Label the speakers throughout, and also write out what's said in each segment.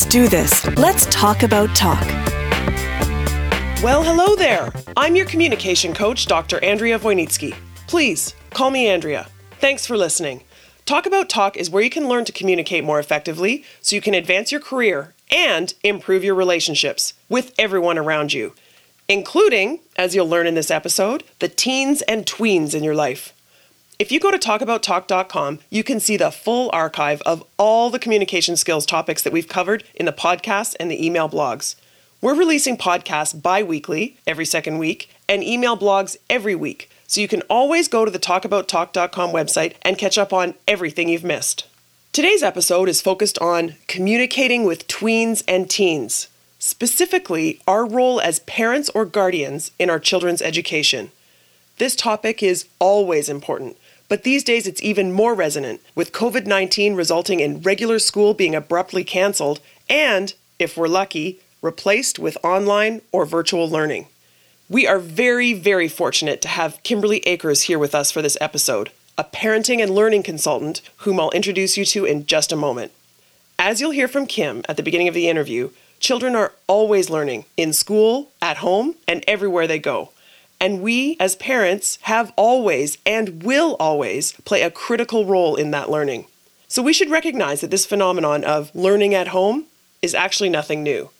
Speaker 1: Let's do this. Let's talk about talk.
Speaker 2: Well, hello there. I'm your communication coach, Dr. Andrea Wojnicki. Please call me Andrea. Thanks for listening. Talk About Talk is where you can learn to communicate more effectively so you can advance your career and improve your relationships with everyone around you, including, as you'll learn in this episode, the teens and tweens in your life. If you go to talkabouttalk.com, you can see the full archive of all the communication skills topics that we've covered in the podcast and the email blogs. We're releasing podcasts bi weekly, every second week, and email blogs every week, so you can always go to the talkabouttalk.com website and catch up on everything you've missed. Today's episode is focused on communicating with tweens and teens, specifically our role as parents or guardians in our children's education. This topic is always important but these days it's even more resonant, with COVID 19 resulting in regular school being abruptly cancelled and, if we're lucky, replaced with online or virtual learning. We are very, very fortunate to have Kimberly Akers here with us for this episode, a parenting and learning consultant whom I'll introduce you to in just a moment. As you'll hear from Kim at the beginning of the interview, children are always learning in school, at home, and everywhere they go. And we, as parents, have always and will always play a critical role in that learning. So we should recognize that this phenomenon of learning at home is actually nothing new.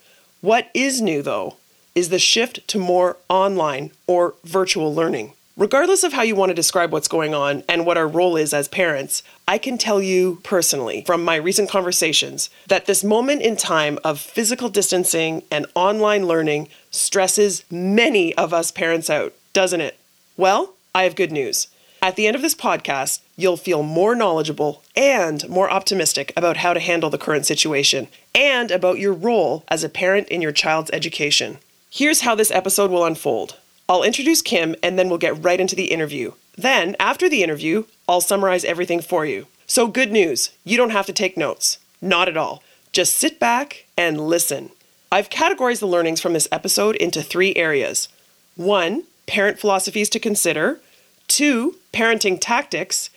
Speaker 2: What is new, though, is the shift to more online or virtual learning. Regardless of how you want to describe what's going on and what our role is as parents, I can tell you personally from my recent conversations that this moment in time of physical distancing and online learning stresses many of us parents out, doesn't it? Well, I have good news. At the end of this podcast, you'll feel more knowledgeable and more optimistic about how to handle the current situation and about your role as a parent in your child's education. Here's how this episode will unfold. I'll introduce Kim and then we'll get right into the interview. Then, after the interview, I'll summarize everything for you. So, good news you don't have to take notes. Not at all. Just sit back and listen. I've categorized the learnings from this episode into three areas one, parent philosophies to consider, two, parenting tactics,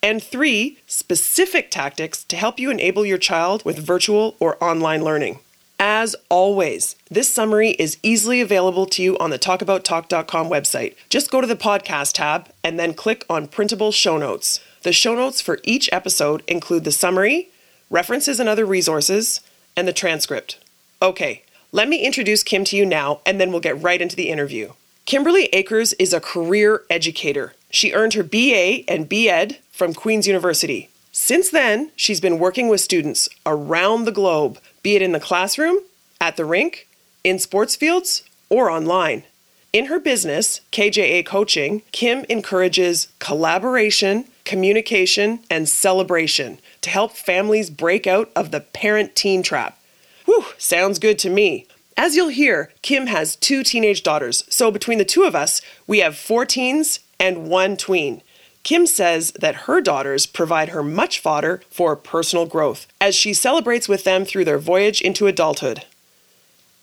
Speaker 2: and three, specific tactics to help you enable your child with virtual or online learning. As always, this summary is easily available to you on the talkabouttalk.com website. Just go to the podcast tab and then click on printable show notes. The show notes for each episode include the summary, references and other resources, and the transcript. Okay, let me introduce Kim to you now, and then we'll get right into the interview. Kimberly Akers is a career educator. She earned her BA and BEd from Queen's University. Since then, she's been working with students around the globe be it in the classroom, at the rink, in sports fields, or online. In her business, KJA Coaching, Kim encourages collaboration, communication, and celebration to help families break out of the parent teen trap. Whew, sounds good to me. As you'll hear, Kim has two teenage daughters, so between the two of us, we have four teens and one tween. Kim says that her daughters provide her much fodder for personal growth as she celebrates with them through their voyage into adulthood.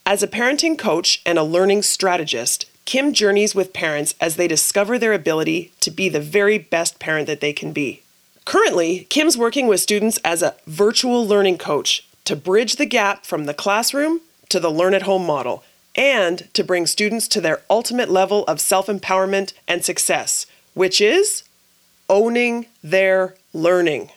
Speaker 2: As a parenting coach and a learning strategist, Kim journeys with parents as they discover their ability to be the very best parent that they can be. Currently, Kim's working with students as a virtual learning coach to bridge the gap from the classroom to the learn at home model and to bring students to their ultimate level of self empowerment and success, which is owning their learning.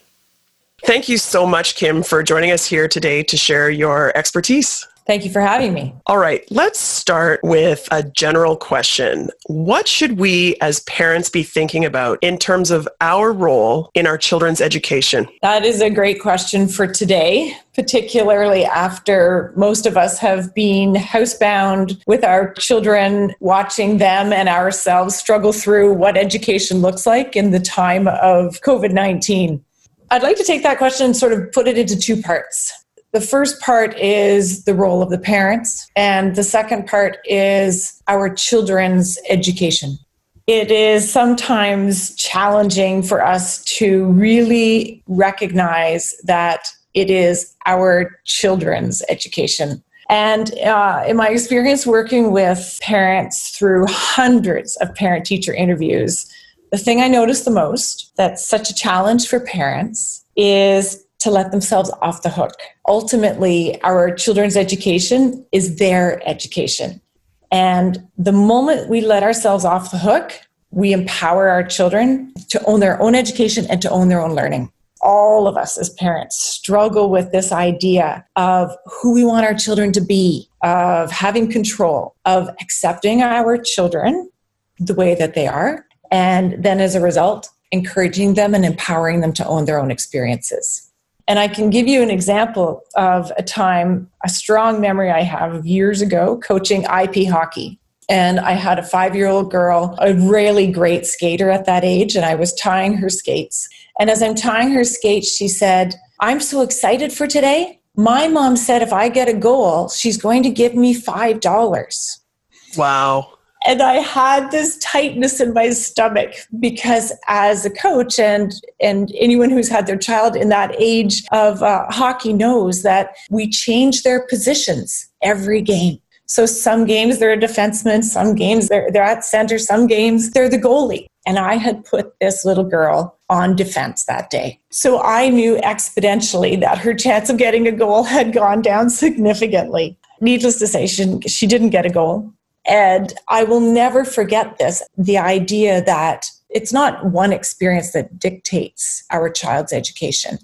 Speaker 2: Thank you so much, Kim, for joining us here today to share your expertise.
Speaker 3: Thank you for having me.
Speaker 2: All right, let's start with a general question. What should we as parents be thinking about in terms of our role in our children's education?
Speaker 3: That is a great question for today, particularly after most of us have been housebound with our children, watching them and ourselves struggle through what education looks like in the time of COVID 19. I'd like to take that question and sort of put it into two parts. The first part is the role of the parents, and the second part is our children's education. It is sometimes challenging for us to really recognize that it is our children's education. And uh, in my experience working with parents through hundreds of parent teacher interviews, the thing I notice the most that's such a challenge for parents is to let themselves off the hook. Ultimately, our children's education is their education. And the moment we let ourselves off the hook, we empower our children to own their own education and to own their own learning. All of us as parents struggle with this idea of who we want our children to be, of having control, of accepting our children the way that they are, and then as a result, encouraging them and empowering them to own their own experiences. And I can give you an example of a time, a strong memory I have of years ago coaching IP hockey. And I had a five year old girl, a really great skater at that age, and I was tying her skates. And as I'm tying her skates, she said, I'm so excited for today. My mom said if I get a goal, she's going to give me $5.
Speaker 2: Wow
Speaker 3: and I had this tightness in my stomach because as a coach and and anyone who's had their child in that age of uh, hockey knows that we change their positions every game. So some games they're a defenseman, some games they're, they're at center, some games they're the goalie. And I had put this little girl on defense that day. So I knew exponentially that her chance of getting a goal had gone down significantly. Needless to say, she she didn't get a goal. And I will never forget this the idea that it's not one experience that dictates our child's education.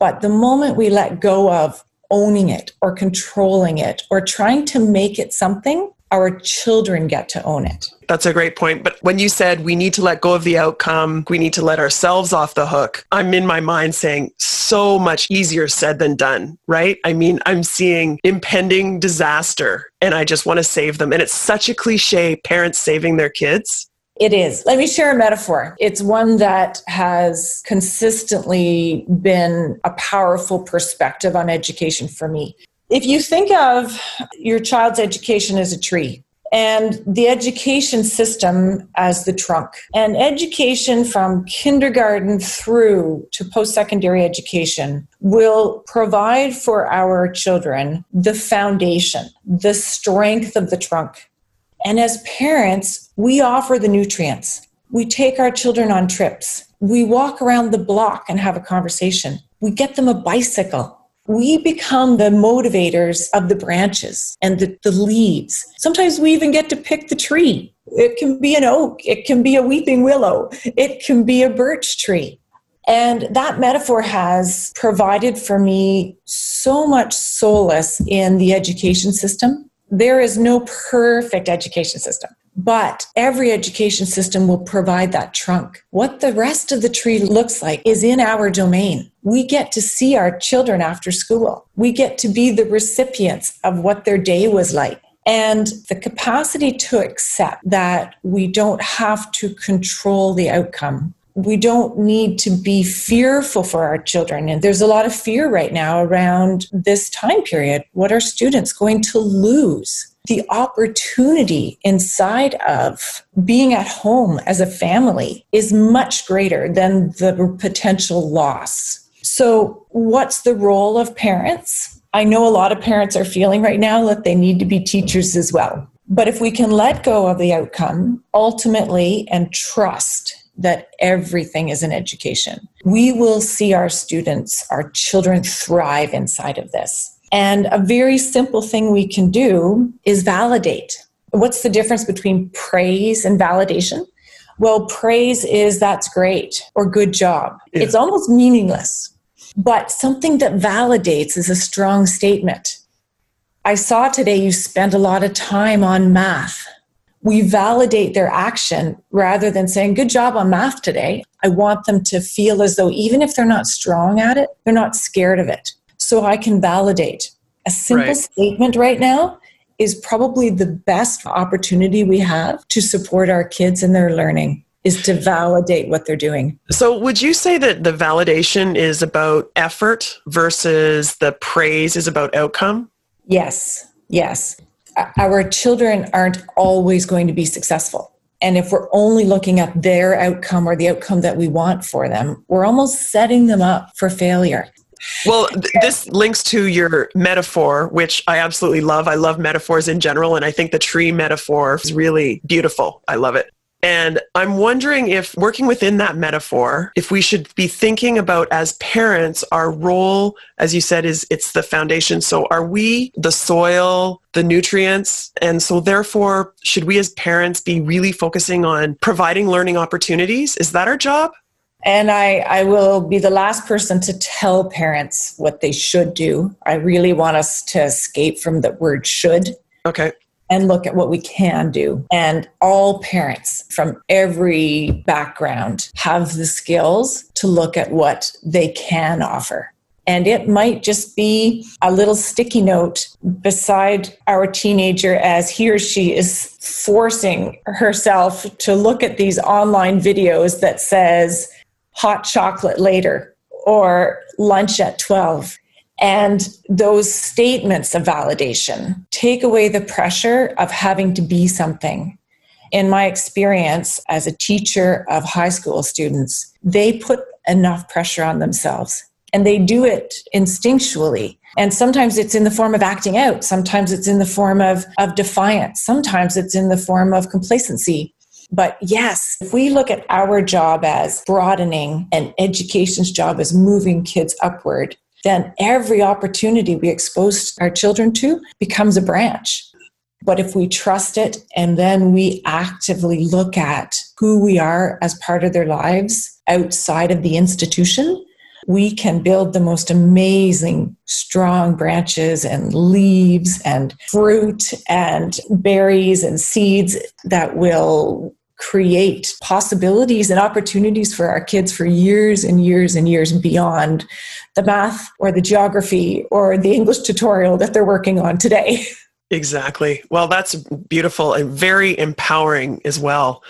Speaker 3: But the moment we let go of owning it or controlling it or trying to make it something, our children get to own it.
Speaker 2: That's a great point. But when you said we need to let go of the outcome, we need to let ourselves off the hook, I'm in my mind saying so much easier said than done, right? I mean, I'm seeing impending disaster and I just want to save them. And it's such a cliche parents saving their kids.
Speaker 3: It is. Let me share a metaphor. It's one that has consistently been a powerful perspective on education for me. If you think of your child's education as a tree, and the education system as the trunk. And education from kindergarten through to post secondary education will provide for our children the foundation, the strength of the trunk. And as parents, we offer the nutrients. We take our children on trips. We walk around the block and have a conversation. We get them a bicycle we become the motivators of the branches and the, the, leaves. Sometimes we even get to pick the tree. It can be an oak, it can be a weeping willow, it can be a birch tree. And that metaphor has provided for me so much solace in the education system. There is no perfect education system. But every education system will provide that trunk. What the rest of the tree looks like is in our domain. We get to see our children after school. We get to be the recipients of what their day was like. And the capacity to accept that we don't have to control the outcome. We don't need to be fearful for our children. And there's a lot of fear right now around this time period. What are students going to lose? The opportunity inside of being at home as a family is much greater than the potential loss. So, what's the role of parents? I know a lot of parents are feeling right now that they need to be teachers as well. But if we can let go of the outcome ultimately and trust that everything is an education, we will see our students, our children thrive inside of this. And a very simple thing we can do is validate. What's the difference between praise and validation? Well, praise is that's great or good job. Yeah. It's almost meaningless. But something that validates is a strong statement. I saw today you spent a lot of time on math. We validate their action rather than saying, Good job on math today. I want them to feel as though even if they're not strong at it, they're not scared of it so I can validate. A simple right. statement right now is probably the best opportunity we have to support our kids in their learning is to validate what they're doing.
Speaker 2: So, would you say that the validation is about effort versus the praise is about outcome?
Speaker 3: Yes, yes. Our children aren't always going to be successful. And if we're only looking at their outcome or the outcome that we want for them, we're almost setting them up for failure.
Speaker 2: Well, th- this links to your metaphor, which I absolutely love. I love metaphors in general, and I think the tree metaphor is really beautiful. I love it. And I'm wondering if working within that metaphor, if we should be thinking about as parents, our role, as you said, is it's the foundation. So are we the soil, the nutrients? And so therefore, should we as parents be really focusing on providing learning opportunities? Is that our job?
Speaker 3: And I, I will be the last person to tell parents what they should do. I really want us to escape from the word should.
Speaker 2: Okay
Speaker 3: and look at what we can do. And all parents from every background have the skills to look at what they can offer. And it might just be a little sticky note beside our teenager as he or she is forcing herself to look at these online videos that says hot chocolate later or lunch at 12 and those statements of validation take away the pressure of having to be something. In my experience as a teacher of high school students, they put enough pressure on themselves and they do it instinctually. And sometimes it's in the form of acting out, sometimes it's in the form of, of defiance, sometimes it's in the form of complacency. But yes, if we look at our job as broadening and education's job as moving kids upward, then every opportunity we expose our children to becomes a branch. But if we trust it and then we actively look at who we are as part of their lives outside of the institution, we can build the most amazing, strong branches and leaves and fruit and berries and seeds that will create possibilities and opportunities for our kids for years and years and years beyond the math or the geography or the English tutorial that they're working on today.
Speaker 2: Exactly. Well, that's beautiful and very empowering as well.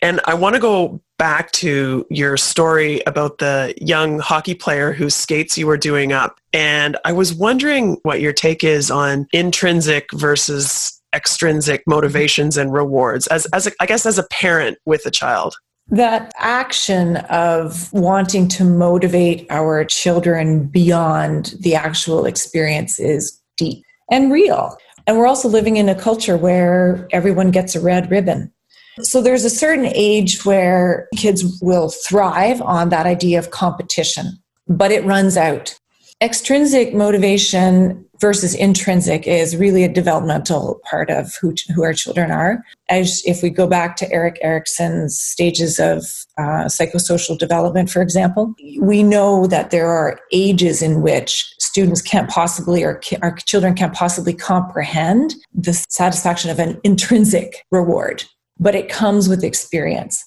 Speaker 2: And I want to go back to your story about the young hockey player whose skates you were doing up. And I was wondering what your take is on intrinsic versus extrinsic motivations and rewards as, as a, I guess as a parent with a child?
Speaker 3: That action of wanting to motivate our children beyond the actual experience is deep and real. And we're also living in a culture where everyone gets a red ribbon. So there's a certain age where kids will thrive on that idea of competition, but it runs out. Extrinsic motivation versus intrinsic is really a developmental part of who, who our children are. As if we go back to Erik Erikson's stages of uh, psychosocial development, for example, we know that there are ages in which students can't possibly or our children can't possibly comprehend the satisfaction of an intrinsic reward, but it comes with experience.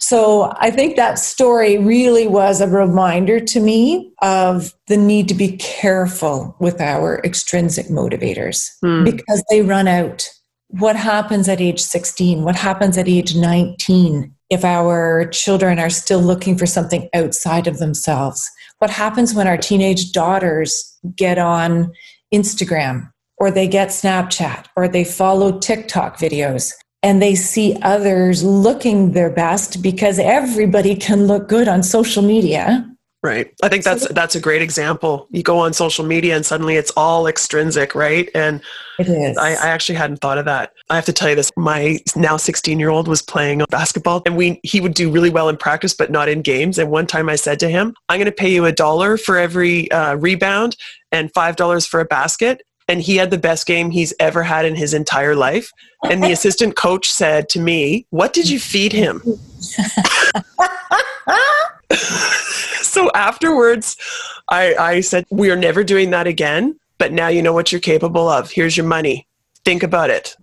Speaker 3: So I think that story really was a reminder to me of the need to be careful with our extrinsic motivators hmm. because they run out. What happens at age 16? What happens at age 19 if our children are still looking for something outside of themselves? What happens when our teenage daughters get on Instagram or they get Snapchat or they follow TikTok videos? And they see others looking their best because everybody can look good on social media.
Speaker 2: Right. I think that's that's a great example. You go on social media and suddenly it's all extrinsic, right? And
Speaker 3: it is.
Speaker 2: I, I actually hadn't thought of that. I have to tell you this. My now 16 year old was playing basketball and we he would do really well in practice, but not in games. And one time I said to him, I'm going to pay you a dollar for every uh, rebound and five dollars for a basket and he had the best game he's ever had in his entire life. And the assistant coach said to me, What did you feed him? so afterwards, I, I said, We are never doing that again, but now you know what you're capable of. Here's your money think about it.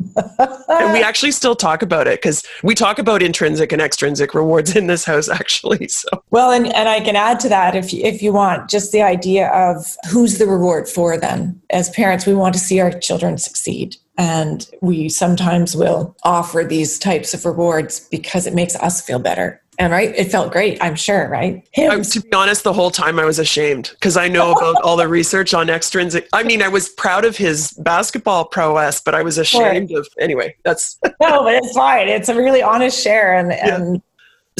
Speaker 2: and we actually still talk about it because we talk about intrinsic and extrinsic rewards in this house actually. So
Speaker 3: well, and, and I can add to that if you, if you want, just the idea of who's the reward for them. As parents, we want to see our children succeed. And we sometimes will offer these types of rewards because it makes us feel better and right, it felt great, I'm sure, right?
Speaker 2: I, to be honest, the whole time I was ashamed because I know about all the research on extrinsic. I mean, I was proud of his basketball prowess, but I was ashamed sure. of. Anyway, that's
Speaker 3: no, but it's fine. It's a really honest share, and and yeah.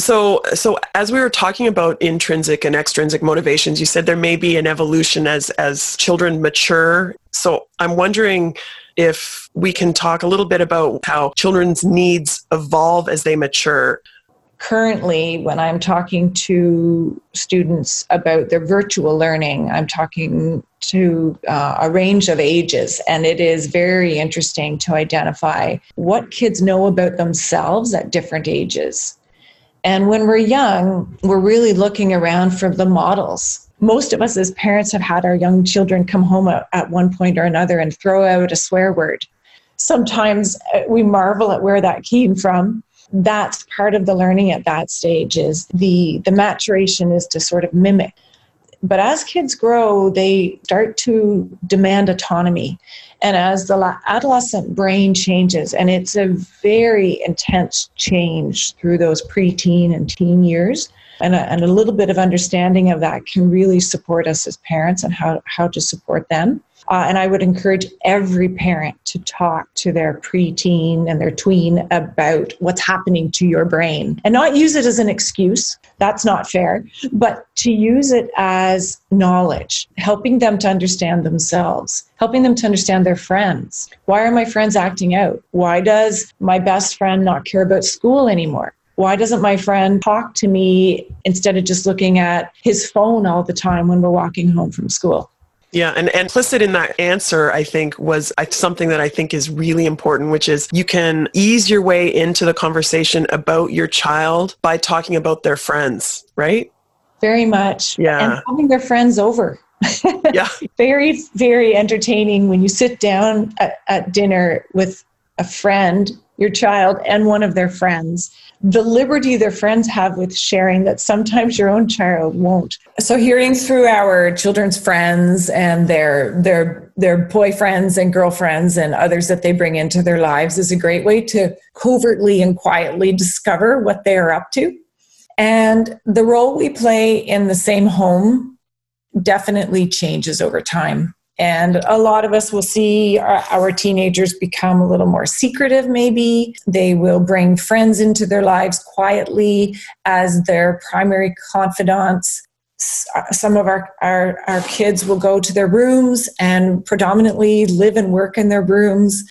Speaker 2: So, so as we were talking about intrinsic and extrinsic motivations, you said there may be an evolution as as children mature. So, I'm wondering if we can talk a little bit about how children's needs evolve as they mature
Speaker 3: currently when i'm talking to students about their virtual learning i'm talking to uh, a range of ages and it is very interesting to identify what kids know about themselves at different ages. And when we're young we're really looking around for the models. Most of us as parents have had our young children come home at, one point or another and throw out a swear word. Sometimes uh, we marvel at where that came from that's part of the learning at that stage is the the maturation is to sort of mimic. But as kids grow they start to demand autonomy. And as the adolescent brain changes and it's a very intense change through those preteen and teen years and a, and a little bit of understanding of that can really support us as parents and how, how to support them uh, and I would encourage every parent to talk to their preteen and their tween about what's happening to your brain and not use it as an excuse. That's not fair, but to use it as knowledge, helping them to understand themselves, helping them to understand their friends. Why are my friends acting out? Why does my best friend not care about school anymore? Why doesn't my friend talk to me instead of just looking at his phone all the time when we're walking home from school?
Speaker 2: Yeah, and, and implicit in that answer, I think, was uh, something that I think is really important, which is you can ease your way into the conversation about your child by talking about their friends, right?
Speaker 3: Very much.
Speaker 2: Yeah.
Speaker 3: And having their friends over.
Speaker 2: yeah.
Speaker 3: very, very entertaining when you sit down at, at dinner with a friend, your child, and one of their friends the liberty their friends have with sharing that sometimes your own child won't. So hearing through our children's friends and their their their boyfriends and girlfriends and others that they bring into their lives is a great way to covertly and quietly discover what they are up to. And the role we play in the same home definitely changes over time. And a lot of us will see our, our, teenagers become a little more secretive, maybe. They will bring friends into their lives quietly as their primary confidants. Uh, some of our, our, our kids will go to their rooms and predominantly live and work in their rooms.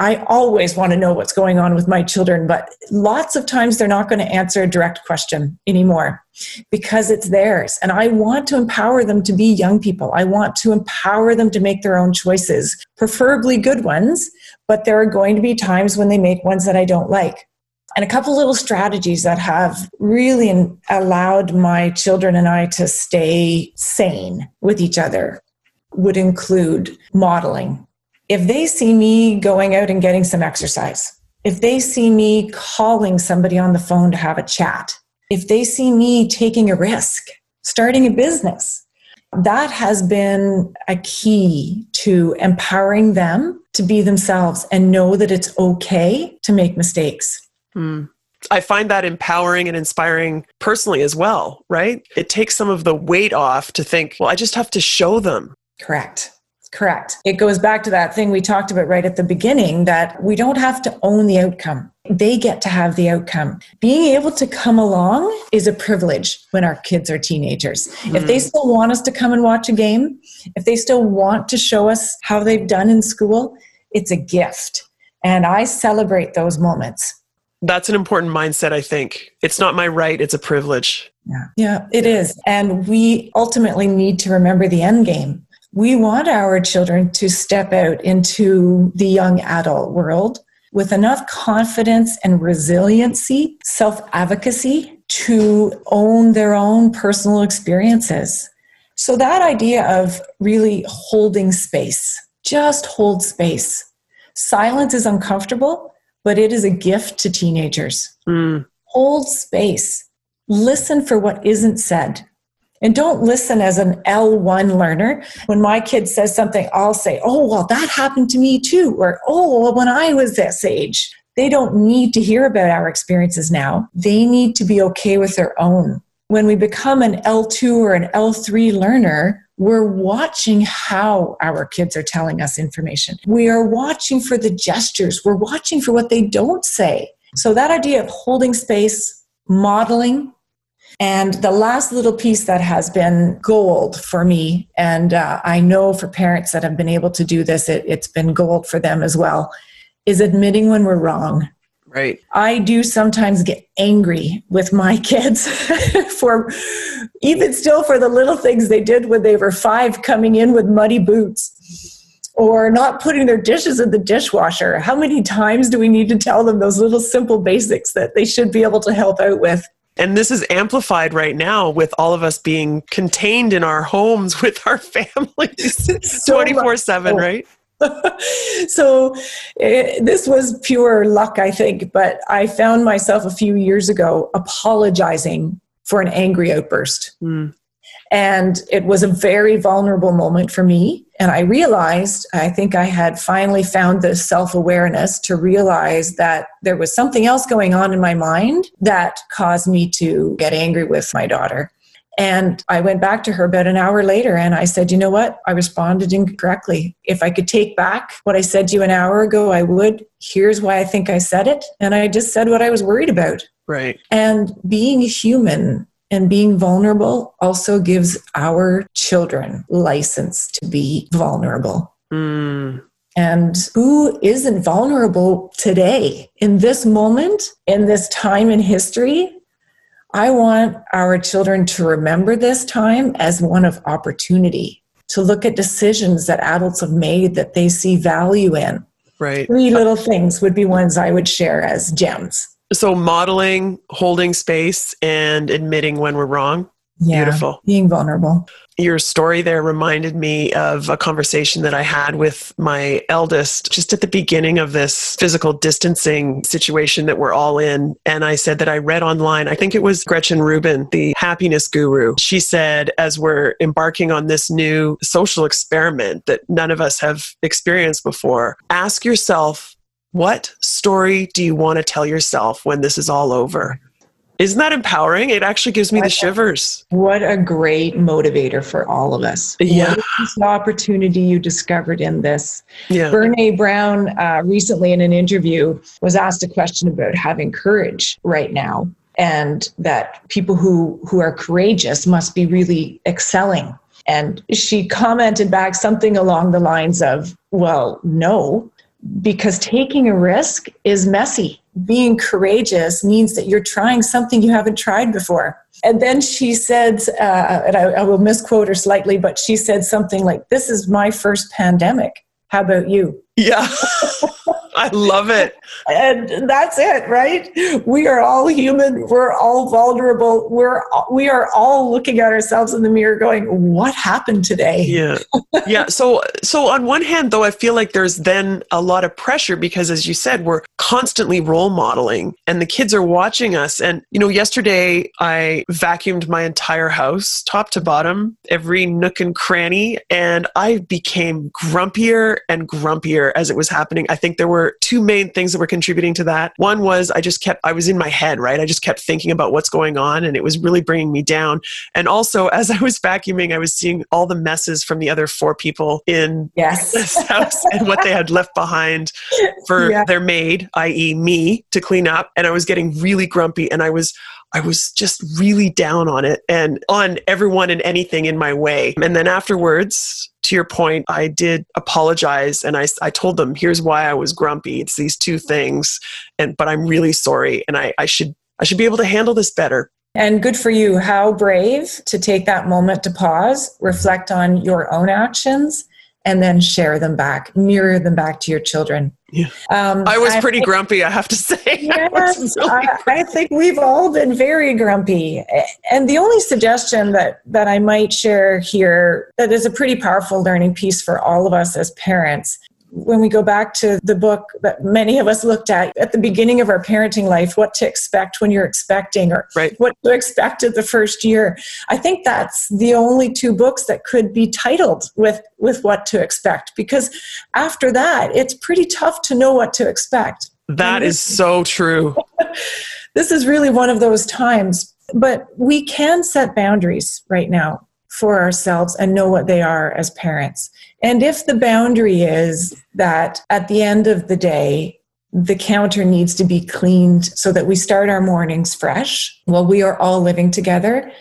Speaker 3: I always want to know what's going on with my children, but lots of times they're not going to answer a direct question anymore because it's theirs. And I want to empower them to be young people. I want to empower them to make their own choices, preferably good ones, but there are going to be times when they make ones that I don't like. And a couple little strategies that have really allowed my children and I to stay sane with each other would include modeling if they see me going out and getting some exercise, if they see me calling somebody on the phone to have a chat, if they see me taking a risk, starting a business, that has been a key to empowering them to be themselves and know that it's okay to make mistakes.
Speaker 2: Mm. I find that empowering and inspiring personally as well, right? It takes some of the weight off to think, well, I just have to show them.
Speaker 3: Correct. Correct. It goes back to that thing we talked about right at the beginning that we don't have to own the outcome. They get to have the outcome. Being able to come along is a privilege when our kids are teenagers. Mm. If they mm. still want us to come and watch a game, if they still want to show us how they've done in school, it's a gift. And I celebrate those moments.
Speaker 2: That's an important mindset, I think. It's not my right, it's a privilege.
Speaker 3: Yeah, yeah it is. And we ultimately need to remember the end game we want our children to step out into the young adult world with enough confidence and resiliency, self advocacy to own their own personal experiences. So, that idea of really holding space, just hold space. Silence is uncomfortable, but it is a gift to teenagers. Mm. Hold space. Listen for what isn't said. And don't listen as an L1 learner. When my kid says something, I'll say, Oh, well, that happened to me too. Or, Oh, well, when I was this age. They don't need to hear about our experiences now. They need to be okay with their own. When we become an L2 or an L3 learner, we're watching how our kids are telling us information. We are watching for the gestures. We're watching for what they don't say. So, that idea of holding space, modeling, And the last little piece that has been gold for me, and uh, I know for parents that have been able to do this, it, it's been gold for them as well, is admitting when we're wrong.
Speaker 2: Right.
Speaker 3: I do sometimes get angry with my kids for even still for the little things they did when they were five, coming in with muddy boots or not putting their dishes in the dishwasher. How many times do we need to tell them those little simple basics that they should be able to help out with?
Speaker 2: And this is amplified right now with all of us being contained in our homes with our families 24 7, right?
Speaker 3: so it, this was pure luck, I think, but I found myself a few years ago apologizing for an angry outburst. Mm. And it was a very vulnerable moment for me. And I realized, I think I had finally found the self awareness to realize that there was something else going on in my mind that caused me to get angry with my daughter. And I went back to her about an hour later and I said, you know what? I responded incorrectly. If I could take back what I said to you an hour ago, I would. Here's why I think I said it. And I just said what I was worried about.
Speaker 2: Right.
Speaker 3: And being human and being vulnerable also gives our children license to be vulnerable. Mm. And who isn't vulnerable today in this moment, in this time in history? I want our children to remember this time as one of opportunity, to look at decisions that adults have made that they see value in.
Speaker 2: Right.
Speaker 3: Three little things would be ones I would share as gems.
Speaker 2: So, modeling, holding space, and admitting when we're wrong.
Speaker 3: Yeah,
Speaker 2: Beautiful.
Speaker 3: Being vulnerable.
Speaker 2: Your story there reminded me of a conversation that I had with my eldest just at the beginning of this physical distancing situation that we're all in. And I said that I read online, I think it was Gretchen Rubin, the happiness guru. She said, as we're embarking on this new social experiment that none of us have experienced before, ask yourself, what story do you want to tell yourself when this is all over? Isn't that empowering? It actually gives me the shivers.
Speaker 3: What a great motivator for all of us.
Speaker 2: Yeah.
Speaker 3: What the opportunity you discovered in this?
Speaker 2: Yeah.
Speaker 3: Brene Brown uh, recently in an interview was asked a question about having courage right now and that people who, who are courageous must be really excelling. And she commented back something along the lines of, well, no, because taking a risk is messy being courageous means that you're trying something you haven't tried before. And then she said, uh, and I, I will misquote her slightly, but she said something like, This is my first pandemic. How about you?
Speaker 2: Yeah. I love it.
Speaker 3: And that's it, right? We are all human. We're all vulnerable. We're we are all looking at ourselves in the mirror going, "What happened today?"
Speaker 2: Yeah. Yeah, so so on one hand though I feel like there's then a lot of pressure because as you said, we're constantly role modeling and the kids are watching us and you know, yesterday I vacuumed my entire house top to bottom, every nook and cranny, and I became grumpier and grumpier as it was happening. I think there were two main things that were contributing to that. One was I just kept, I was in my head, right? I just kept thinking about what's going on and it was really bringing me down. And also, as I was vacuuming, I was seeing all the messes from the other four people in
Speaker 3: yes.
Speaker 2: this house and what they had left behind for yeah. their maid, i.e., me, to clean up. And I was getting really grumpy and I was I was just really down on it and on everyone and anything in my way. And then afterwards, to your point, I did apologize and I, I told them, here's why I was grumpy. It's these two things. And but I'm really sorry. And I, I should I should be able to handle this better.
Speaker 3: And good for you. How brave to take that moment to pause, reflect on your own actions, and then share them back, mirror them back to your children.
Speaker 2: Yeah. Um, I was I pretty think, grumpy, I have to say.
Speaker 3: Yes, I, really I, I, think we've all been very grumpy. And the only suggestion that, that I might share here that is a pretty powerful learning piece for all of us as parents when we go back to the book that many of us looked at at the beginning of our parenting life, what to expect when you're expecting or
Speaker 2: right.
Speaker 3: what to expect at the first year. I think that's the only two books that could be titled with, with what to expect because after that, it's pretty tough to know what to expect.
Speaker 2: That is so true.
Speaker 3: this is really one of those times. But we can set boundaries right now for ourselves and know what they are as parents. And if the boundary is that at the end of the day, the counter needs to be cleaned so that we start our mornings fresh while we are all living together,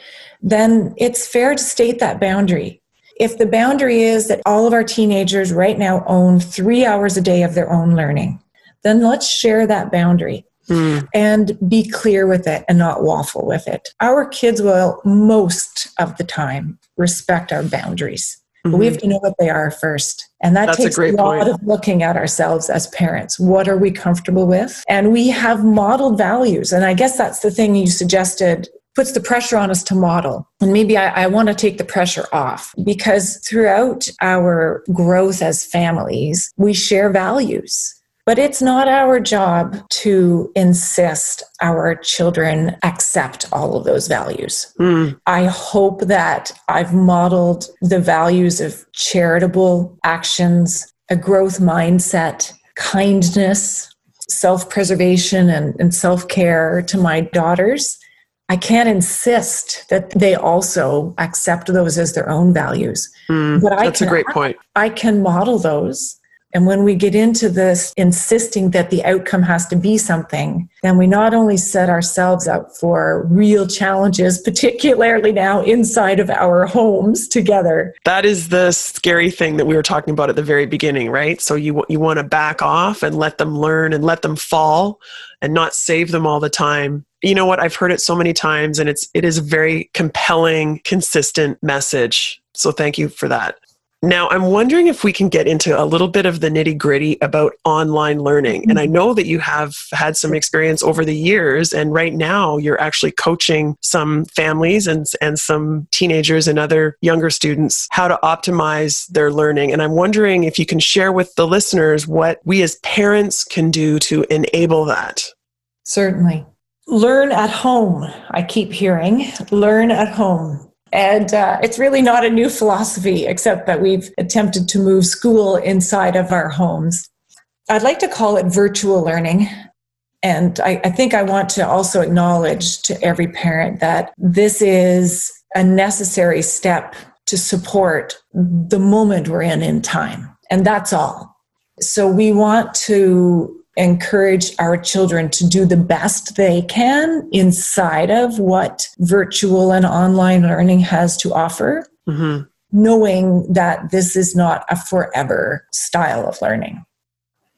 Speaker 3: then it's fair to state that boundary. If the boundary is that all of our teenagers right now own three hours a day of their own learning, then let's share that boundary. Mm. And be clear with it and not waffle with it. Our kids will, most of the time, respect our boundaries. Mm-hmm. we have to know what they are first. And that That's takes a, a lot point. of looking at ourselves as parents. What are we comfortable with? And we have modeled values. And I guess that's the thing you suggested puts the pressure on us to model. And maybe I, I want to take the pressure off because throughout our growth as families, we share values. But it's not our job to insist our children accept all of those values. Mm. I hope that I've modeled the values of charitable actions, a growth mindset, kindness, self preservation, and, and self care to my daughters. I can't insist that they also accept those as their own values.
Speaker 2: Mm, but I that's can, a great point.
Speaker 3: I can model those and when we get into this insisting that the outcome has to be something, then we not only set ourselves up for real challenges, particularly now inside of our homes together.
Speaker 2: That is the scary thing that we were talking about at the very beginning, right? So you you want to back off and let them learn and let them fall and not save them all the time. You know what? I've heard it so many times and it's it is a very compelling, consistent message. So thank you for that. Now, I'm wondering if we can get into a little bit of the nitty gritty about online learning. And I mm-hmm. know that you have had some experience over the years, and right now you're actually coaching some families and, and some teenagers and other younger students how to optimize their learning. And I'm wondering if you can share with the listeners what we as parents can do to enable that.
Speaker 3: Certainly. Learn at home, I keep hearing. Learn at home. And uh, it's really not a new philosophy, except that we've attempted to move school inside of our homes. I'd like to call it virtual learning. And I, I think I want to also acknowledge to every parent that this is a necessary step to support the moment we're in in time. And that's all. So we want to encourage our children to do the best they can inside of what virtual and online learning has to offer, mm-hmm. knowing that this is not a forever style of learning.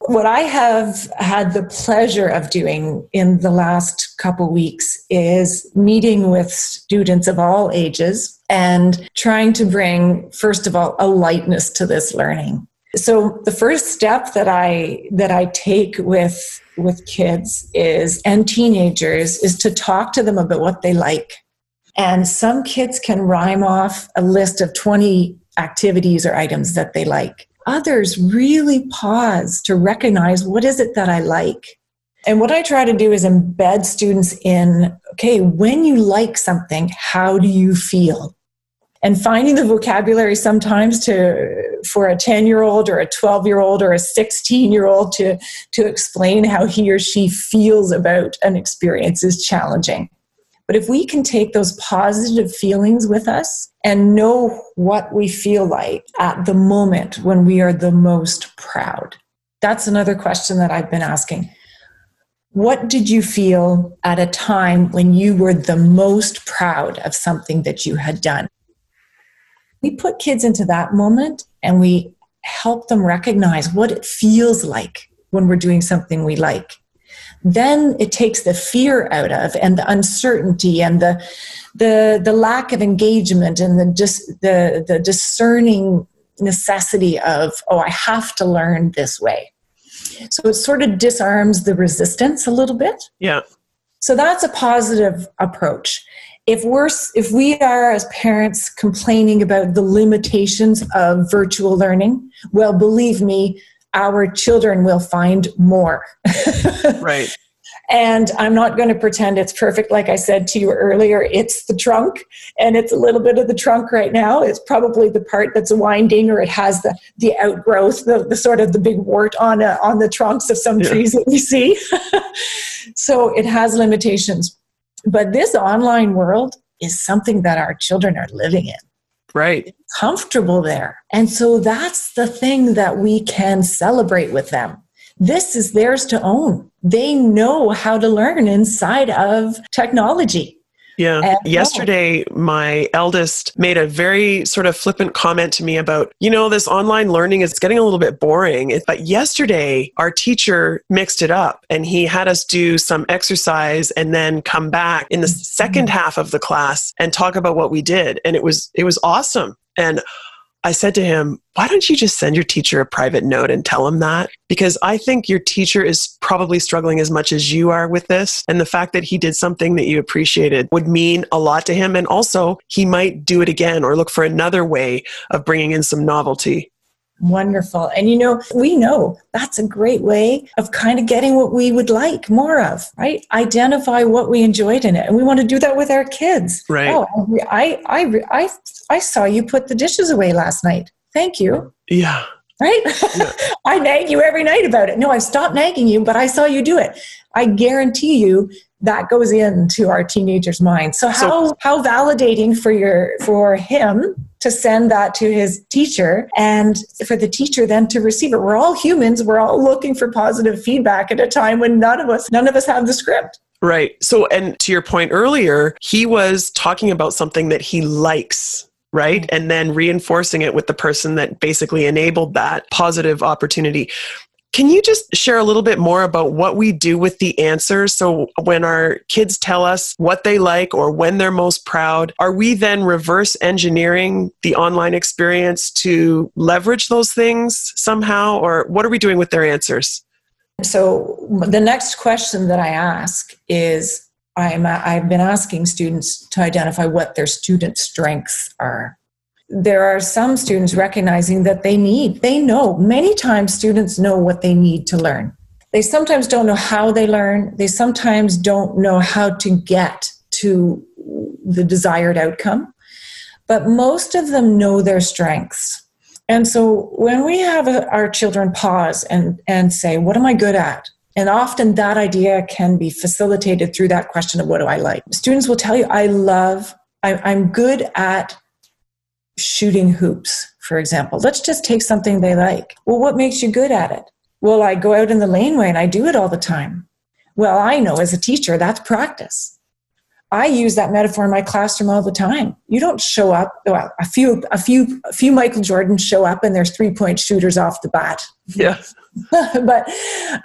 Speaker 3: What I have had the pleasure of doing in the last couple weeks is meeting with students of all ages and trying to bring, first of all, a lightness to this learning so the first step that i that i take with with kids is and teenagers is to talk to them about what they like. And some kids can rhyme off a list of 20 activities or items that they like. Others really pause to recognize what is it that i like. And what i try to do is embed students in okay when you like something how do you feel and finding the vocabulary sometimes to for a 10 year old or a 12 year old or a 16 year old to to explain how he or she feels about an experience is challenging. But if we can take those positive feelings with us and know what we feel like at the moment when we are the most proud. That's another question that i've been asking. What did you feel at a time when you were the most proud of something that you had done we put kids into that moment and we help them recognize what it feels like when we're doing something we like. Then it takes the fear out of and the uncertainty and the the the lack of engagement and the just the the discerning necessity of oh i have to learn this way. So it sort of disarms the resistance a little bit.
Speaker 2: Yeah.
Speaker 3: So that's a positive approach if we're if we are as parents complaining about the limitations of virtual learning well believe me our children will find more.
Speaker 2: Right.
Speaker 3: And i'm not going to pretend it's perfect. Like i said to you earlier it's the trunk and it's a little bit of the trunk right now. It's probably the part that's winding or it has the the outgrowth the, the sort of the big wart on a, on the trunks of some yeah. trees that we see. So it has limitations but this online world is something that our children are living in.
Speaker 2: Right.
Speaker 3: Comfortable there. And so that's the thing that we can celebrate with them. This is theirs to own. They know how to learn inside of technology.
Speaker 2: Yeah. And Yesterday, my eldest made a very sort of flippant comment to me about, you know, this online learning is getting a little bit boring. But yesterday, our teacher mixed it up and he had us do some exercise and then come back in the mm-hmm. second half of the class and talk about what we did. And it was, it was awesome. And I said to him, why don't you just send your teacher a private note and tell him that? Because I think your teacher is probably struggling as much as you are with this. And the fact that he did something that you appreciated would mean a lot to him. And also, he might do it again or look for another way of bringing in some novelty.
Speaker 3: Wonderful. And you know, we know that's a great way of kind of getting what we would like more of, right? Identify what we enjoyed in it. And we want to do that with our kids.
Speaker 2: Right. Oh,
Speaker 3: I, I, I, I saw you put the dishes away last night. Thank you.
Speaker 2: Yeah.
Speaker 3: Right? Yeah. I nag you every night about it. No, I've stopped nagging you, but I saw you do it. I guarantee you that goes into our teenagers' mind. So how so, how validating for your for him to send that to his teacher and for the teacher then to receive it. We're all humans. We're all looking for positive feedback at a time when none of us none of us have the script.
Speaker 2: Right. So and to your point earlier, he was talking about something that he likes right? And then reinforcing it with the person that basically enabled that positive opportunity. Can you just share a little bit more about what we do with the answers? So, when our kids tell us what they like or when they're most proud, are we then reverse engineering the online experience to leverage those things somehow? Or what are we doing with their answers?
Speaker 3: So, the next question that I ask is I'm, I've been asking students to identify what their student strengths are there are some students recognizing that they need, they know, many times students know what they need to learn. They sometimes don't know how they learn, they sometimes don't know how to get to the desired outcome, but most of them know their strengths. And so when we have our children pause and, and say, What am I good at? And often that idea can be facilitated through that question of what do I like? Students will tell you, I love, I, I'm good at shooting hoops, for example. Let's just take something they like. Well, what makes you good at it? Well, I go out in the laneway and I do it all the time. Well, I know as a teacher, that's practice. I use that metaphor in my classroom all the time. You don't show up. Well, a few, a few, a few Michael Jordans show up, and there's three point shooters off the bat.
Speaker 2: Yeah.
Speaker 3: but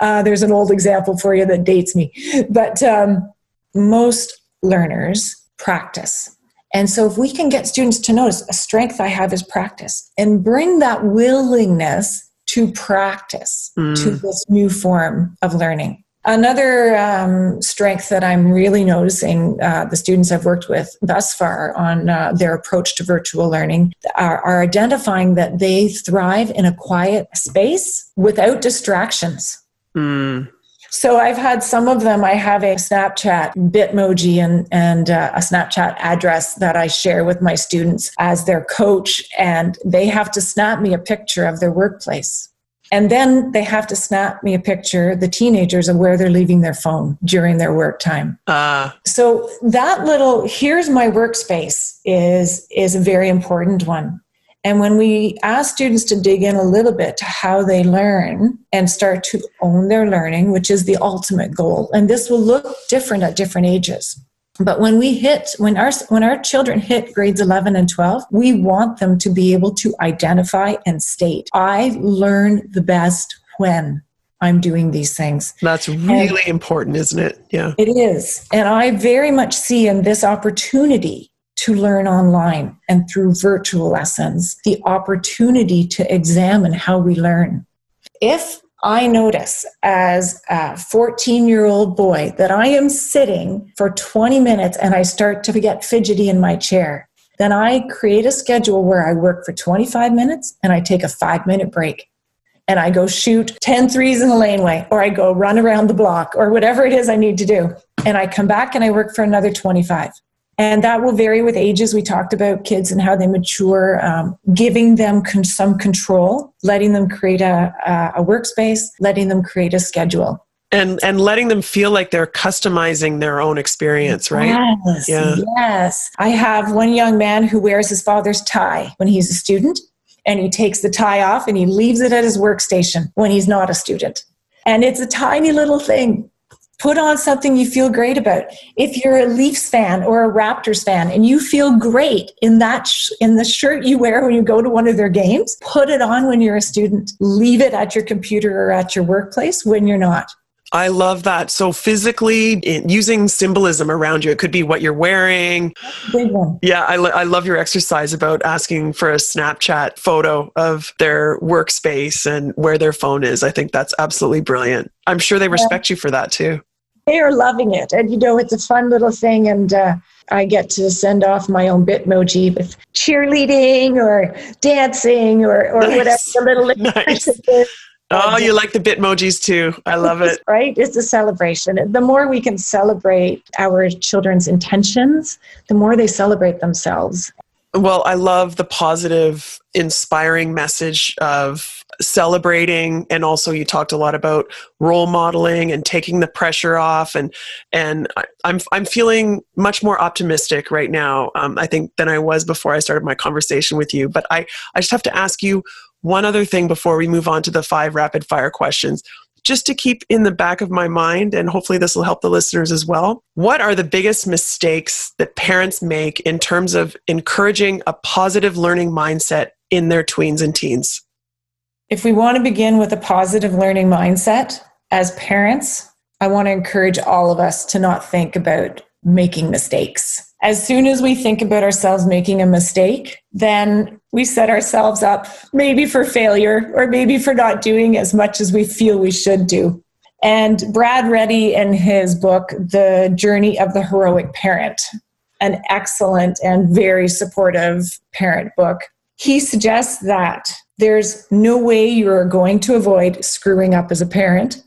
Speaker 3: uh, there's an old example for you that dates me. But um, most learners practice. And so, if we can get students to notice a strength I have is practice and bring that willingness to practice mm. to this new form of learning. Another um, strength that I'm really noticing uh, the students I've worked with thus far on uh, their approach to virtual learning are, are identifying that they thrive in a quiet space without distractions. Mm. So I've had some of them. I have a Snapchat Bitmoji and and uh, a Snapchat address that I share with my students as their coach, and they have to snap me a picture of their workplace. And then they have to snap me a picture, the teenagers, of where they're leaving their phone during their work time. Uh. So that little here's my workspace is is a very important one. And when we ask students to dig in a little bit to how they learn and start to own their learning, which is the ultimate goal, and this will look different at different ages. But when we hit, when our, when our children hit grades 11 and 12, we want them to be able to identify and state, I learn the best when I'm doing these things.
Speaker 2: That's really and important, isn't it? Yeah.
Speaker 3: It is. And I very much see in this opportunity to learn online and through virtual lessons, the opportunity to examine how we learn. If I notice as a 14 year old boy that I am sitting for 20 minutes and I start to get fidgety in my chair, then I create a schedule where I work for 25 minutes and I take a five minute break. And I go shoot 10 threes in the laneway, or I go run around the block, or whatever it is I need to do. And I come back and I work for another 25. And that will vary with ages. We talked about kids and how they mature, um, giving them con- some control, letting them create a, a, a workspace, letting them create a schedule.
Speaker 2: And, and letting them feel like they're customizing their own experience, right?
Speaker 3: Yes. Yeah. Yes. I have one young man who wears his father's tie when he's a student, and he takes the tie off and he leaves it at his workstation when he's not a student. And it's a tiny little thing. Put on something you feel great about. If you're a Leafs fan or a Raptors fan and you feel great in that sh- in the shirt you wear when you go to one of their games, put it on when you're a student. Leave it at your computer or at your workplace when you're not.
Speaker 2: I love that. So physically using symbolism around you, it could be what you're wearing. Yeah, I, lo- I love your exercise about asking for a Snapchat photo of their workspace and where their phone is. I think that's absolutely brilliant. I'm sure they respect yeah. you for that too.
Speaker 3: They are loving it, and you know it's a fun little thing, and. Uh, I get to send off my own Bitmoji with cheerleading or dancing or, or nice. whatever the little
Speaker 2: nice. Oh, you like the Bitmojis too. I love it.
Speaker 3: right? It's a celebration. The more we can celebrate our children's intentions, the more they celebrate themselves.
Speaker 2: Well, I love the positive, inspiring message of celebrating and also you talked a lot about role modeling and taking the pressure off and and I'm I'm feeling much more optimistic right now um, I think than I was before I started my conversation with you. But I I just have to ask you one other thing before we move on to the five rapid fire questions, just to keep in the back of my mind, and hopefully this will help the listeners as well. What are the biggest mistakes that parents make in terms of encouraging a positive learning mindset in their tweens and teens?
Speaker 3: If we want to begin with a positive learning mindset as parents, I want to encourage all of us to not think about making mistakes as soon as we think about ourselves making a mistake, then we set ourselves up maybe for failure or maybe for not doing as much as we feel we should do. And Brad Reedy, in his book, The Journey of the Heroic Parent, an excellent and very supportive parent book, he suggests that there's no way you're going to avoid screwing up as a parent.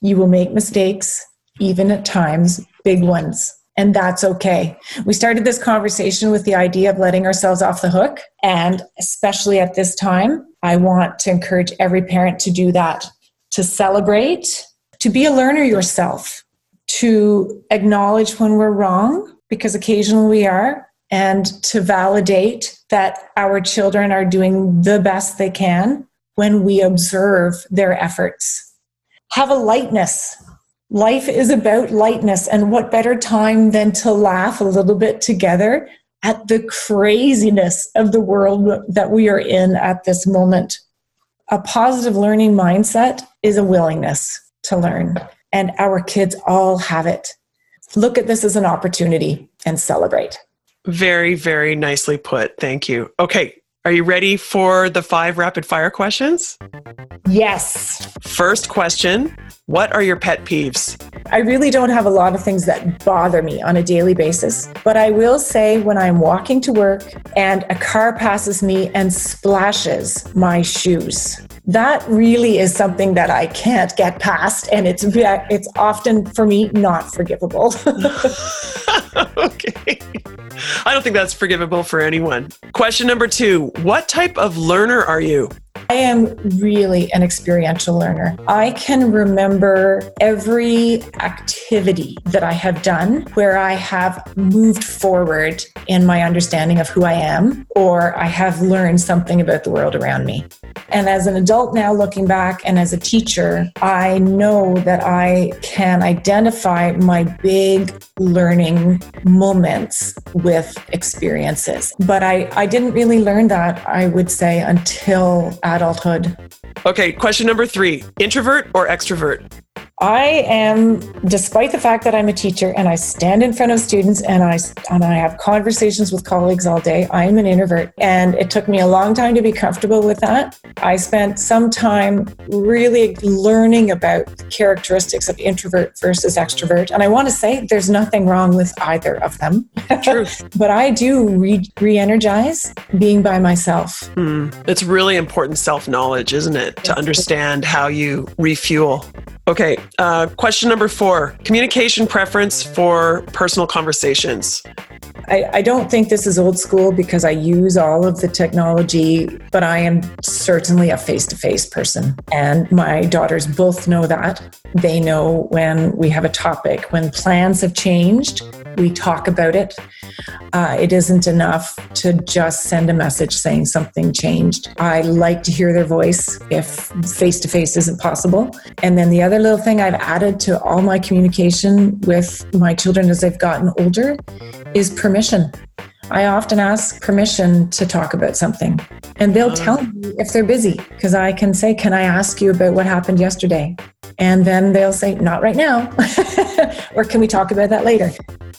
Speaker 3: You will make mistakes, even at times, big ones and that's okay. We started this conversation with the idea of letting ourselves off the hook. And especially at this time, I want to encourage every parent to do that, to celebrate, to be a learner yourself, to acknowledge when we're wrong, because occasionally we are, and to validate that our children are doing the best they can when we observe their efforts. Have a lightness Life is about lightness, and what better time than to laugh a little bit together at the craziness of the world that we are in at this moment. A positive learning mindset is a willingness to learn, and our kids all have it. Look at this as an opportunity and celebrate.
Speaker 2: Very, very nicely put. Thank you. Okay, are you ready for the five rapid fire questions?
Speaker 3: Yes.
Speaker 2: First question What are your pet peeves?
Speaker 3: I really don't have a lot of things that bother me on a daily basis, but I will say when I'm walking to work and a car passes me and splashes my shoes. That really is something that I can't get past, and it's it's often for me not forgivable.
Speaker 2: okay. I don't think that's forgivable for anyone. Question number two What type of learner are you?
Speaker 3: I am really an experiential learner. I can remember every activity that I have done where I have moved forward in my understanding of who I am or I have learned something about the world around me. And as an adult now looking back and as a teacher, I know that I can identify my big learning moments with experiences. But I, I didn't really learn that, I would say, until adulthood.
Speaker 2: Okay, question number three introvert or extrovert?
Speaker 3: I am, despite the fact that I'm a teacher and I stand in front of students and I and I have conversations with colleagues all day, I'm an introvert, and it took me a long time to be comfortable with that. I spent some time really learning about the characteristics of introvert versus extrovert, and I want to say there's nothing wrong with either of them.
Speaker 2: True,
Speaker 3: but I do re- re-energize being by myself.
Speaker 2: Hmm. It's really important self-knowledge, isn't it, to understand how you refuel. Okay, uh, question number four communication preference for personal conversations.
Speaker 3: I, I, don't think this is old school because I use all of the technology, but I am certainly a face to face person. And my daughters both know that. They know when we have a topic, when plans have changed, we talk about it. Uh, it isn't enough to just send a message saying something changed. I like to hear their voice if face to face isn't possible. And then the other little thing I've added to all my communication with my children as they've gotten older is permission. I often ask permission to talk about something, and they'll tell me if they're busy because I can say, Can I ask you about what happened yesterday? And then they'll say, Not right now. or can we talk about that later?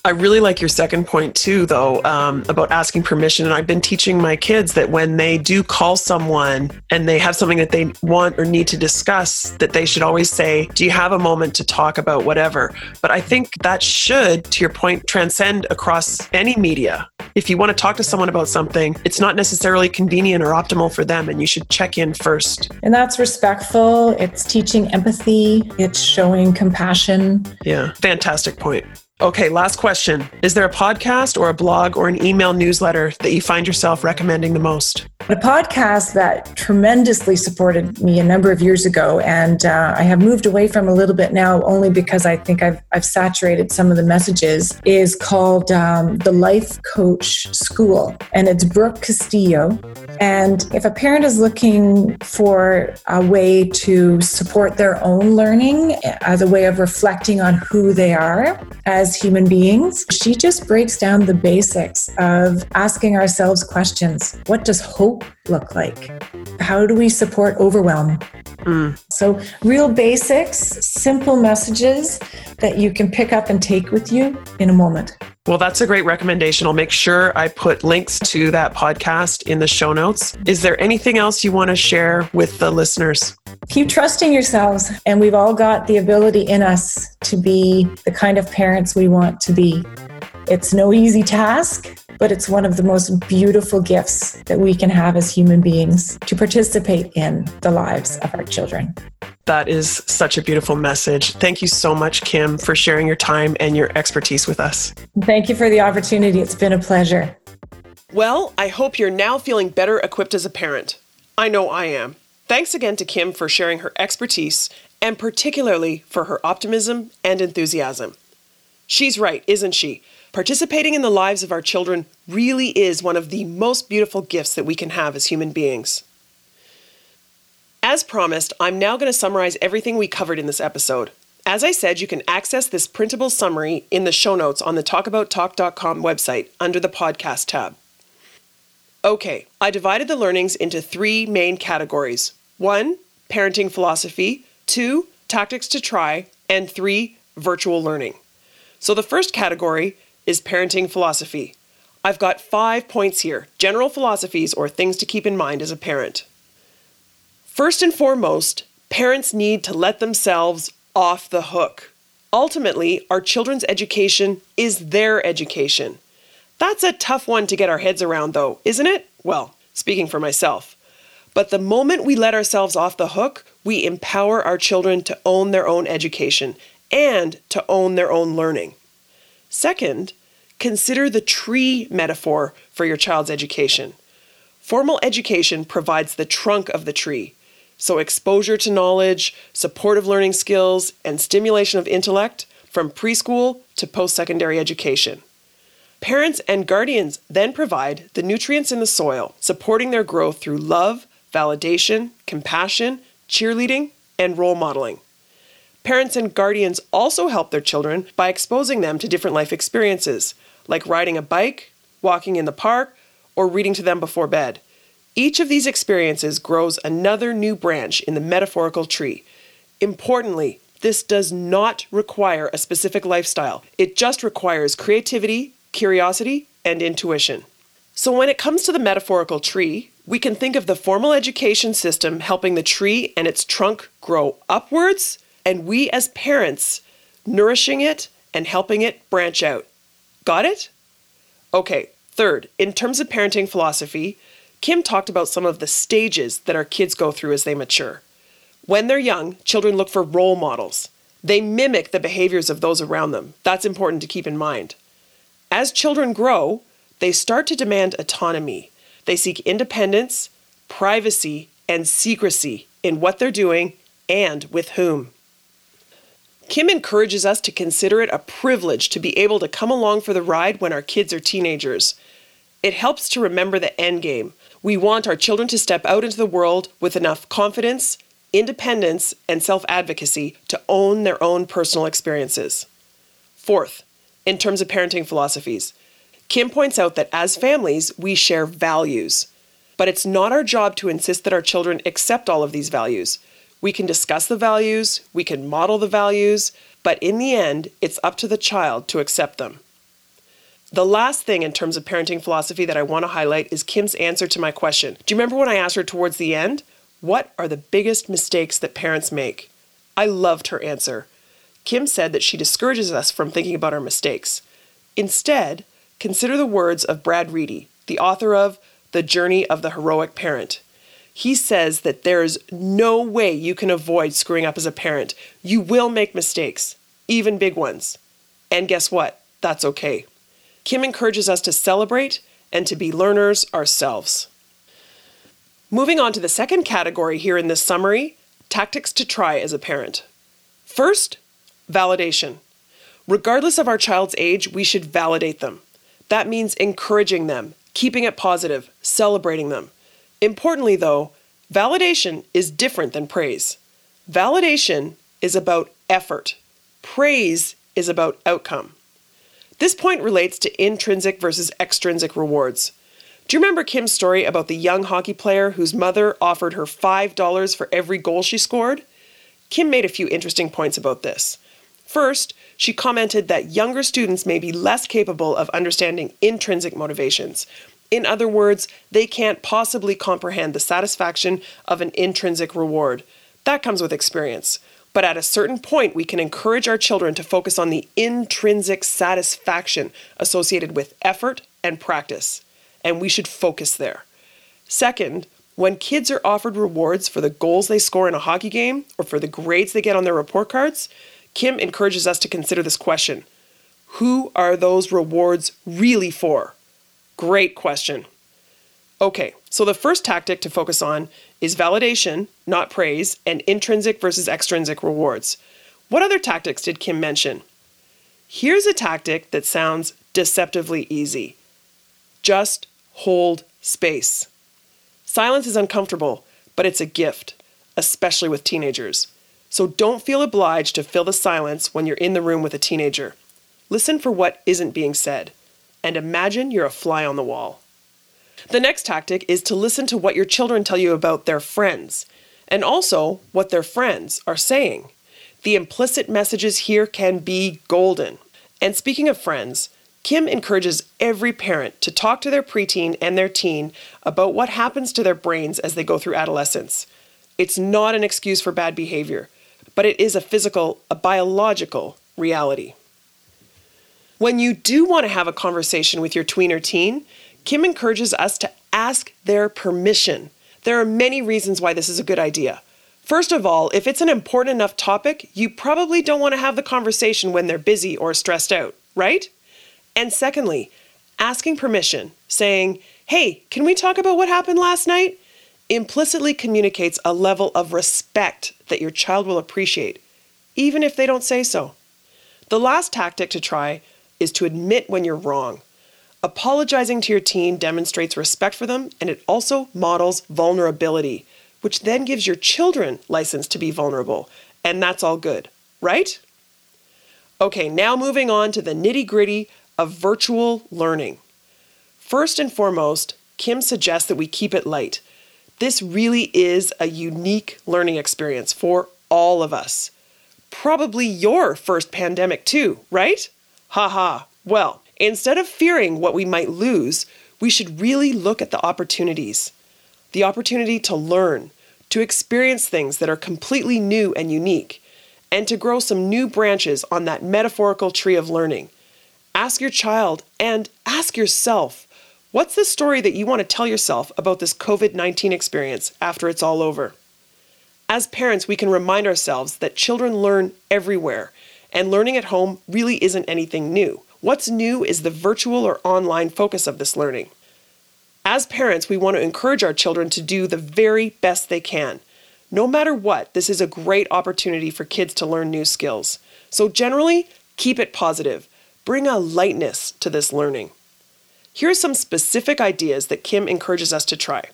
Speaker 2: I really like your second point too, though, um, about asking permission. And I've been teaching my kids that when they do call someone and they have something that they want or need to discuss, that they should always say, Do you have a moment to talk about whatever? But I think that should, to your point, transcend across any media. If you want to talk to someone about something, it's not necessarily convenient or optimal for them, and you should check in first.
Speaker 3: And that's respectful, it's teaching empathy, it's showing compassion.
Speaker 2: Yeah, fantastic point. Okay, last question. Is there a podcast or a blog or an email newsletter that you find yourself recommending the most?
Speaker 3: A podcast that tremendously supported me a number of years ago, and uh, I have moved away from a little bit now only because I think I've, I've saturated some of the messages, is called um, The Life Coach School. And it's Brooke Castillo. And if a parent is looking for a way to support their own learning as a way of reflecting on who they are as human beings, she just breaks down the basics of asking ourselves questions. What does hope look like? How do we support overwhelm? Mm. So, real basics, simple messages that you can pick up and take with you in a moment.
Speaker 2: Well, that's a great recommendation. I'll make sure I put links to that podcast in the show notes. Is there anything else you want to share with the listeners?
Speaker 3: Keep trusting yourselves. And we've all got the ability in us to be the kind of parents we want to be. It's no easy task, but it's one of the most beautiful gifts that we can have as human beings to participate in the lives of our children.
Speaker 2: That is such a beautiful message. Thank you so much, Kim, for sharing your time and your expertise with us.
Speaker 3: Thank you for the opportunity. It's been a pleasure.
Speaker 2: Well, I hope you're now feeling better equipped as a parent. I know I am. Thanks again to Kim for sharing her expertise and particularly for her optimism and enthusiasm. She's right, isn't she? Participating in the lives of our children really is one of the most beautiful gifts that we can have as human beings. As promised, I'm now going to summarize everything we covered in this episode. As I said, you can access this printable summary in the show notes on the talkabouttalk.com website under the podcast tab. Okay, I divided the learnings into three main categories one, parenting philosophy, two, tactics to try, and three, virtual learning. So the first category is parenting philosophy. I've got five points here general philosophies or things to keep in mind as a parent. First and foremost, parents need to let themselves off the hook. Ultimately, our children's education is their education. That's a tough one to get our heads around, though, isn't it? Well, speaking for myself. But the moment we let ourselves off the hook, we empower our children to own their own education and to own their own learning. Second, consider the tree metaphor for your child's education. Formal education provides the trunk of the tree, so exposure to knowledge, supportive learning skills, and stimulation of intellect from preschool to post secondary education. Parents and guardians then provide the nutrients in the soil, supporting their growth through love, validation, compassion, cheerleading, and role modeling. Parents and guardians also help their children by exposing them to different life experiences, like riding a bike, walking in the park, or reading to them before bed. Each of these experiences grows another new branch in the metaphorical tree. Importantly, this does not require a specific lifestyle, it just requires creativity, curiosity, and intuition. So, when it comes to the metaphorical tree, we can think of the formal education system helping the tree and its trunk grow upwards, and we as parents nourishing it and helping it branch out. Got it? Okay, third, in terms of parenting philosophy, Kim talked about some of the stages that our kids go through as they mature. When they're young, children look for role models. They mimic the behaviors of those around them. That's important to keep in mind. As children grow, they start to demand autonomy. They seek independence, privacy, and secrecy in what they're doing and with whom. Kim encourages us to consider it a privilege to be able to come along for the ride when our kids are teenagers. It helps to remember the end game. We want our children to step out into the world with enough confidence, independence, and self advocacy to own their own personal experiences. Fourth, in terms of parenting philosophies, Kim points out that as families, we share values. But it's not our job to insist that our children accept all of these values. We can discuss the values, we can model the values, but in the end, it's up to the child to accept them. The last thing in terms of parenting philosophy that I want to highlight is Kim's answer to my question. Do you remember when I asked her towards the end? What are the biggest mistakes that parents make? I loved her answer. Kim said that she discourages us from thinking about our mistakes. Instead, consider the words of Brad Reedy, the author of The Journey of the Heroic Parent. He says that there's no way you can avoid screwing up as a parent. You will make mistakes, even big ones. And guess what? That's okay. Kim encourages us to celebrate and to be learners ourselves. Moving on to the second category here in this summary tactics to try as a parent. First, validation. Regardless of our child's age, we should validate them. That means encouraging them, keeping it positive, celebrating them. Importantly, though, validation is different than praise. Validation is about effort, praise is about outcome. This point relates to intrinsic versus extrinsic rewards. Do you remember Kim's story about the young hockey player whose mother offered her $5 for every goal she scored? Kim made a few interesting points about this. First, she commented that younger students may be less capable of understanding intrinsic motivations. In other words, they can't possibly comprehend the satisfaction of an intrinsic reward. That comes with experience. But at a certain point, we can encourage our children to focus on the intrinsic satisfaction associated with effort and practice. And we should focus there. Second, when kids are offered rewards for the goals they score in a hockey game or for the grades they get on their report cards, Kim encourages us to consider this question Who are those rewards really for? Great question. Okay, so the first tactic to focus on is validation, not praise, and intrinsic versus extrinsic rewards. What other tactics did Kim mention? Here's a tactic that sounds deceptively easy just hold space. Silence is uncomfortable, but it's a gift, especially with teenagers. So don't feel obliged to fill the silence when you're in the room with a teenager. Listen for what isn't being said, and imagine you're a fly on the wall. The next tactic is to listen to what your children tell you about their friends, and also what their friends are saying. The implicit messages here can be golden. And speaking of friends, Kim encourages every parent to talk to their preteen and their teen about what happens to their brains as they go through adolescence. It's not an excuse for bad behavior but it is a physical, a biological reality. When you do want to have a conversation with your tween or teen, Kim encourages us to ask their permission. There are many reasons why this is a good idea. First of all, if it's an important enough topic, you probably don't want to have the conversation when they're busy or stressed out, right? And secondly, asking permission, saying, Hey, can we talk about what happened last night? implicitly communicates a level of respect that your child will appreciate, even if they don't say so. The last tactic to try is to admit when you're wrong. Apologizing to your teen demonstrates respect for them and it also models vulnerability, which then gives your children license to be vulnerable. And that's all good, right? Okay, now moving on to the nitty gritty of virtual learning. First and foremost, Kim suggests that we keep it light. This really is a unique learning experience for all of us. Probably your first pandemic, too, right? Haha. Well, instead of fearing what we might lose, we should really look at the opportunities. The opportunity to learn, to experience things that are completely new and unique, and to grow some new branches on that metaphorical tree of learning. Ask your child and ask yourself What's the story that you want to tell yourself about this COVID 19 experience after it's all over? As parents, we can remind ourselves that children learn everywhere, and learning at home really isn't anything new. What's new is the virtual or online focus of this learning. As parents, we want to encourage our children to do the very best they can. No matter what, this is a great opportunity for kids to learn new skills. So, generally, keep it positive. Bring a lightness to this learning. Here are some specific ideas that Kim encourages us to try.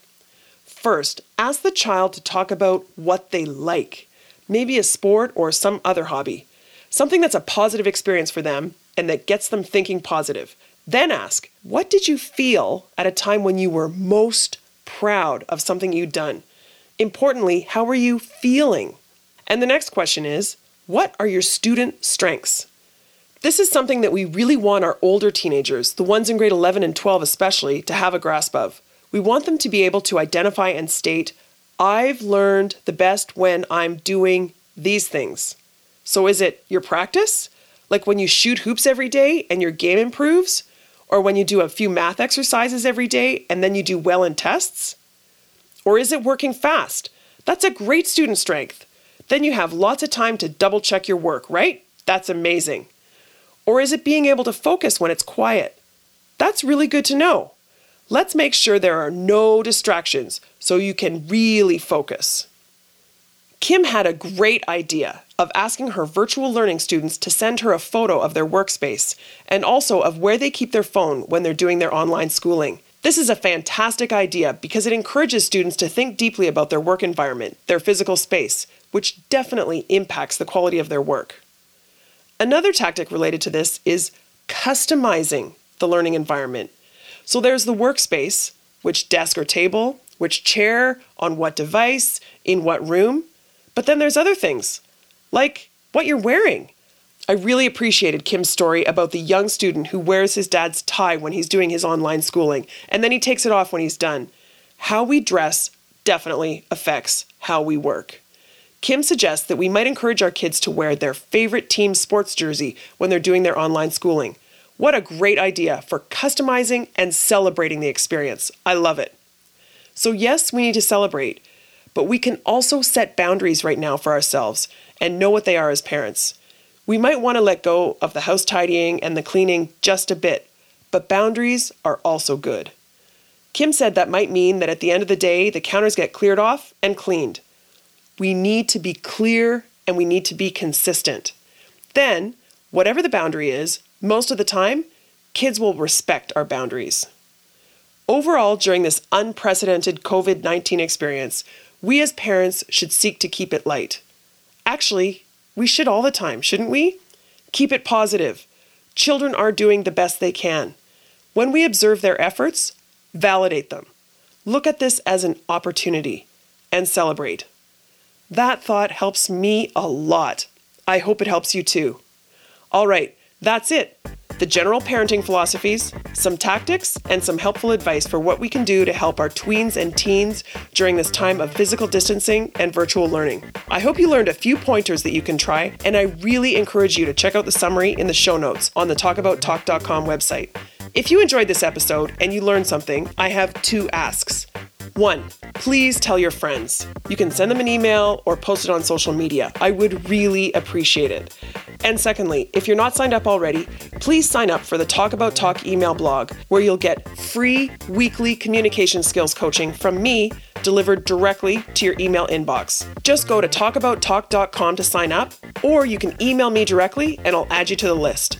Speaker 2: First, ask the child to talk about what they like, maybe a sport or some other hobby, something that's a positive experience for them and that gets them thinking positive. Then ask, What did you feel at a time when you were most proud of something you'd done? Importantly, how were you feeling? And the next question is, What are your student strengths? This is something that we really want our older teenagers, the ones in grade 11 and 12 especially, to have a grasp of. We want them to be able to identify and state, I've learned the best when I'm doing these things. So is it your practice? Like when you shoot hoops every day and your game improves? Or when you do a few math exercises every day and then you do well in tests? Or is it working fast? That's a great student strength. Then you have lots of time to double check your work, right? That's amazing. Or is it being able to focus when it's quiet? That's really good to know. Let's make sure there are no distractions so you can really focus. Kim had a great idea of asking her virtual learning students to send her a photo of their workspace and also of where they keep their phone when they're doing their online schooling. This is a fantastic idea because it encourages students to think deeply about their work environment, their physical space, which definitely impacts the quality of their work. Another tactic related to this is customizing the learning environment. So there's the workspace, which desk or table, which chair, on what device, in what room. But then there's other things, like what you're wearing. I really appreciated Kim's story about the young student who wears his dad's tie when he's doing his online schooling, and then he takes it off when he's done. How we dress definitely affects how we work. Kim suggests that we might encourage our kids to wear their favorite team sports jersey when they're doing their online schooling. What a great idea for customizing and celebrating the experience. I love it. So, yes, we need to celebrate, but we can also set boundaries right now for ourselves and know what they are as parents. We might want to let go of the house tidying and the cleaning just a bit, but boundaries are also good. Kim said that might mean that at the end of the day, the counters get cleared off and cleaned. We need to be clear and we need to be consistent. Then, whatever the boundary is, most of the time, kids will respect our boundaries. Overall, during this unprecedented COVID 19 experience, we as parents should seek to keep it light. Actually, we should all the time, shouldn't we? Keep it positive. Children are doing the best they can. When we observe their efforts, validate them. Look at this as an opportunity and celebrate. That thought helps me a lot. I hope it helps you too. All right, that's it. The general parenting philosophies, some tactics, and some helpful advice for what we can do to help our tweens and teens during this time of physical distancing and virtual learning. I hope you learned a few pointers that you can try, and I really encourage you to check out the summary in the show notes on the talkabouttalk.com website. If you enjoyed this episode and you learned something, I have two asks. One, please tell your friends. You can send them an email or post it on social media. I would really appreciate it. And secondly, if you're not signed up already, please sign up for the Talk About Talk email blog, where you'll get free weekly communication skills coaching from me delivered directly to your email inbox. Just go to talkabouttalk.com to sign up, or you can email me directly and I'll add you to the list.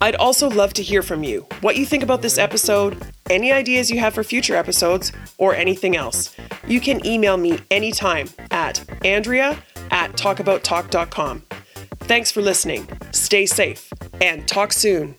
Speaker 2: I'd also love to hear from you what you think about this episode, any ideas you have for future episodes, or anything else. You can email me anytime at Andrea at talkabouttalk.com. Thanks for listening. Stay safe and talk soon.